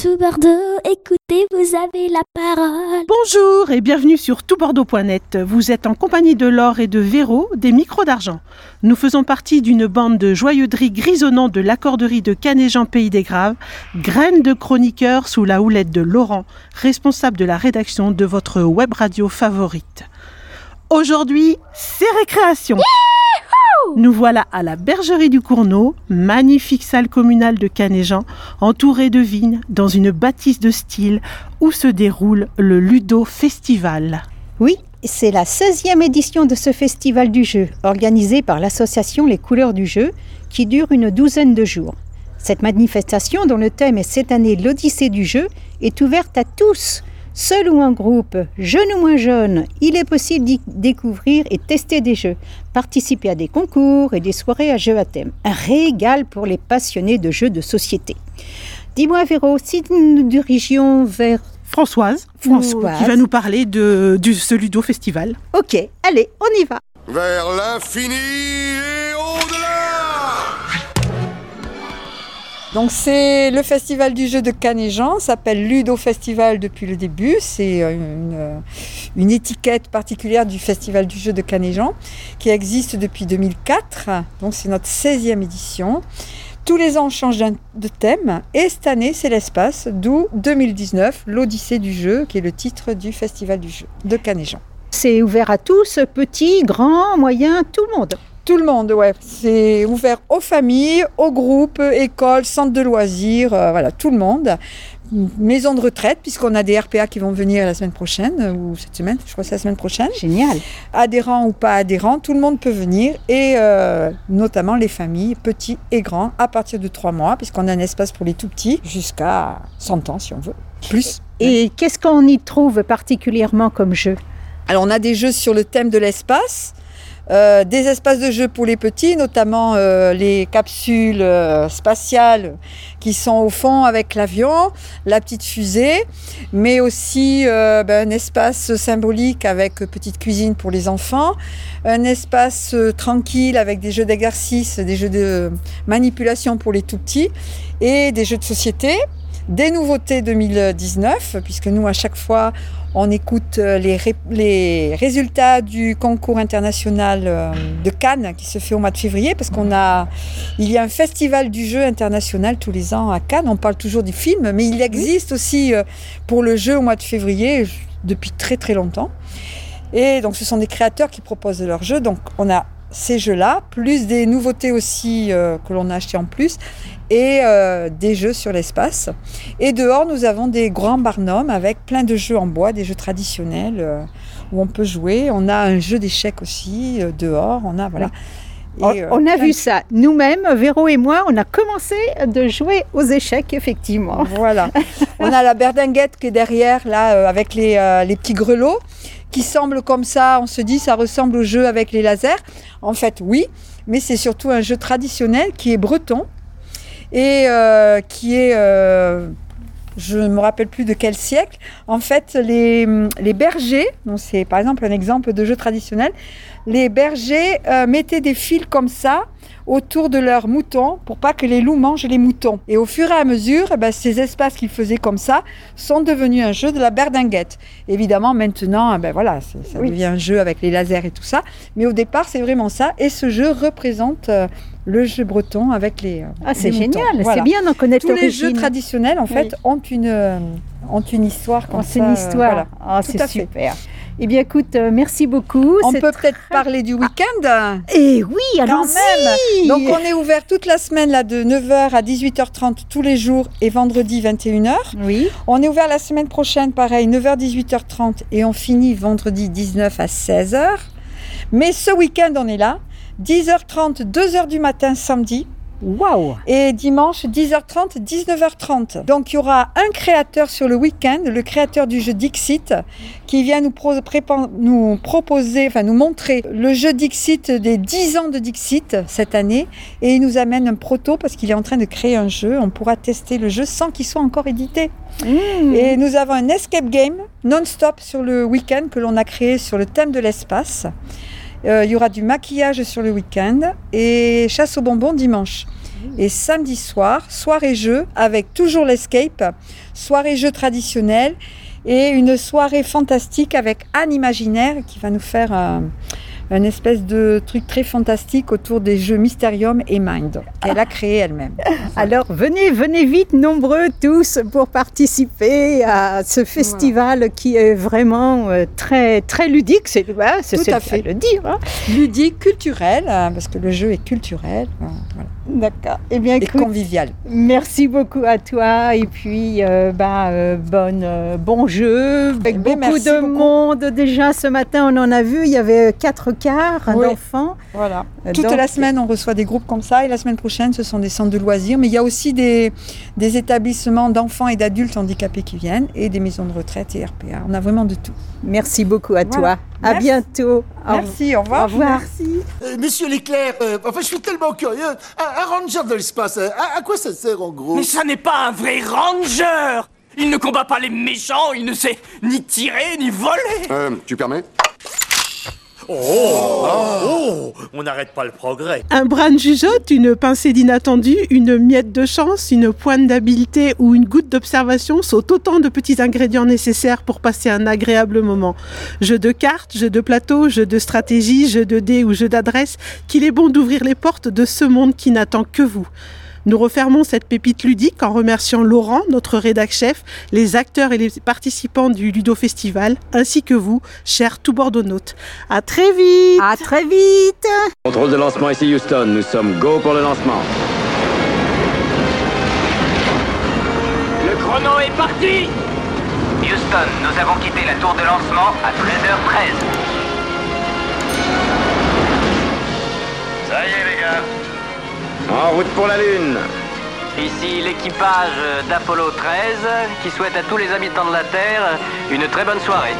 tout Bordeaux, écoutez, vous avez la parole. Bonjour et bienvenue sur toutbordeaux.net. Vous êtes en compagnie de Laure et de Véro, des micros d'argent. Nous faisons partie d'une bande de joyeuderies grisonnants de l'accorderie de Canéjean Pays des Graves, graines de chroniqueurs sous la houlette de Laurent, responsable de la rédaction de votre web radio favorite. Aujourd'hui, c'est récréation. Nous voilà à la bergerie du Cournot, magnifique salle communale de Canéjean, entourée de vignes, dans une bâtisse de style où se déroule le Ludo Festival. Oui, c'est la 16e édition de ce festival du jeu, organisé par l'association Les Couleurs du Jeu, qui dure une douzaine de jours. Cette manifestation, dont le thème est cette année l'Odyssée du jeu, est ouverte à tous, Seul ou en groupe, jeune ou moins jeune, il est possible d'y découvrir et tester des jeux, participer à des concours et des soirées à jeux à thème. Un régal pour les passionnés de jeux de société. Dis-moi Véro, si nous nous dirigions vers... Françoise, Françoise. qui va nous parler de, du ce Ludo Festival. Ok, allez, on y va. Vers l'infini Donc c'est le festival du jeu de Canéjean, s'appelle Ludo Festival depuis le début. C'est euh, une, euh, une étiquette particulière du festival du jeu de Canéjean qui existe depuis 2004. Donc c'est notre 16e édition. Tous les ans on change de thème et cette année c'est l'espace, d'où 2019 l'Odyssée du jeu qui est le titre du festival du jeu de Canéjean. C'est ouvert à tous, petits, grands, moyens, tout le monde. Tout le monde, ouais. C'est ouvert aux familles, aux groupes, écoles, centres de loisirs, euh, voilà, tout le monde. Maison de retraite, puisqu'on a des RPA qui vont venir la semaine prochaine, euh, ou cette semaine, je crois que c'est la semaine prochaine. Génial. Adhérents ou pas adhérents, tout le monde peut venir, et euh, notamment les familles, petits et grands, à partir de 3 mois, puisqu'on a un espace pour les tout petits, jusqu'à 100 ans si on veut. Plus. Et qu'est-ce qu'on y trouve particulièrement comme jeu? Alors on a des jeux sur le thème de l'espace, euh, des espaces de jeu pour les petits, notamment euh, les capsules euh, spatiales qui sont au fond avec l'avion, la petite fusée, mais aussi euh, ben, un espace symbolique avec petite cuisine pour les enfants, un espace euh, tranquille avec des jeux d'exercice, des jeux de manipulation pour les tout petits et des jeux de société. Des nouveautés 2019, puisque nous, à chaque fois, on écoute euh, les, ré- les résultats du concours international euh, de Cannes qui se fait au mois de février parce qu'on a il y a un festival du jeu international tous les ans à Cannes. On parle toujours du film, mais il existe aussi euh, pour le jeu au mois de février depuis très très longtemps. Et donc ce sont des créateurs qui proposent leurs jeux. Donc on a ces jeux-là, plus des nouveautés aussi euh, que l'on a acheté en plus, et euh, des jeux sur l'espace. Et dehors, nous avons des grands barnums avec plein de jeux en bois, des jeux traditionnels euh, où on peut jouer. On a un jeu d'échecs aussi dehors. On a voilà. On, euh, on a vu ça. Nous-mêmes, Véro et moi, on a commencé de jouer aux échecs, effectivement. Voilà. On a la berdinguette qui est derrière, là, euh, avec les, euh, les petits grelots, qui semblent comme ça. On se dit, ça ressemble au jeu avec les lasers. En fait, oui, mais c'est surtout un jeu traditionnel qui est breton et qui est. je ne me rappelle plus de quel siècle. En fait, les, les bergers, c'est par exemple un exemple de jeu traditionnel, les bergers euh, mettaient des fils comme ça autour de leurs moutons pour pas que les loups mangent les moutons. Et au fur et à mesure, eh ben, ces espaces qu'ils faisaient comme ça sont devenus un jeu de la berdinguette. Évidemment, maintenant, eh ben voilà, ça Oui. devient un jeu avec les lasers et tout ça. Mais au départ, c'est vraiment ça. Et ce jeu représente euh, le jeu breton avec les. euh, Ah, c'est génial. Voilà. C'est bien d'en connaître Tous les jeux traditionnels, en fait, ont, une, euh, ont une histoire comme Oh, C'est une histoire. voilà. Ah, c'est à fait. Eh bien, écoute, euh, merci beaucoup. On peut peut-être parler du week-end Eh oui, même. Donc on est ouvert toute la semaine là de 9h à 18h30 tous les jours et vendredi 21h. Oui, On est ouvert la semaine prochaine pareil 9h 18h30 et on finit vendredi 19 à 16h. Mais ce week-end on est là 10h30 2h du matin samedi et dimanche 10h30 19h30. Donc il y aura un créateur sur le week-end, le créateur du jeu Dixit qui vient nous, pro- prépan- nous proposer, enfin nous montrer le jeu Dixit des 10 ans de Dixit cette année et il nous amène un proto parce qu'il est en train de créer un jeu. On pourra tester le jeu sans qu'il soit encore édité. Mmh. Et nous avons un escape game non-stop sur le week-end que l'on a créé sur le thème de l'espace. Euh, il y aura du maquillage sur le week-end et chasse aux bonbons dimanche. Et samedi soir, soirée jeu avec toujours l'escape, soirée jeu traditionnelle et une soirée fantastique avec Anne Imaginaire qui va nous faire un, un espèce de truc très fantastique autour des jeux Mysterium et Mind qu'elle a créé elle-même. Alors venez, venez vite, nombreux tous, pour participer à ce festival qui est vraiment euh, très, très ludique. C'est ouais, c'est- Tout c'est à le dire. hein. Ludique, culturel, euh, parce que le jeu est culturel euh, voilà, D'accord. Eh bien, et convivial. merci beaucoup à toi et puis euh, bah, euh, bonne, euh, bon jeu avec Eh beaucoup de beaucoup. monde. Déjà ce matin, on en a vu, il y avait quatre quarts Oui. d'enfants. Voilà. Toute donc- la semaine, on reçoit des groupes comme ça, et la semaine prochaine, ce sont des centres de loisirs. Mais il y a aussi des, des établissements d'enfants et d'adultes handicapés qui viennent, et des maisons de retraite et RPA. On a vraiment de tout. Merci beaucoup à Voilà. toi. À Merci. bientôt. Au Merci, au revoir. Au revoir. Merci. Euh, Monsieur Leclerc, euh, enfin, je suis tellement curieux. Un, un ranger de l'espace, euh, à, à quoi ça sert en gros? Mais ça n'est pas un vrai ranger! Il ne combat pas les méchants, il ne sait ni tirer ni voler! Euh, tu permets? Oh, on n'arrête pas le progrès. Un brin de jugeote, une pincée d'inattendu, une miette de chance, une pointe d'habileté ou une goutte d'observation sont autant de petits ingrédients nécessaires pour passer un agréable moment. Jeu de cartes, jeu de plateau, jeu de stratégie, jeu de dés ou jeu d'adresse, qu'il est bon d'ouvrir les portes de ce monde qui n'attend que vous. Nous refermons cette pépite ludique en remerciant Laurent, notre rédac chef, les acteurs et les participants du Ludo Festival, ainsi que vous, chers tout bordeauxnautes. À très vite À très vite. Contrôle de lancement ici Houston, nous sommes go pour le lancement. Le chrono est parti Houston, nous avons quitté la tour de lancement à 13h13. En route pour la Lune. Ici l'équipage d'Apollo 13 qui souhaite à tous les habitants de la Terre une très bonne soirée.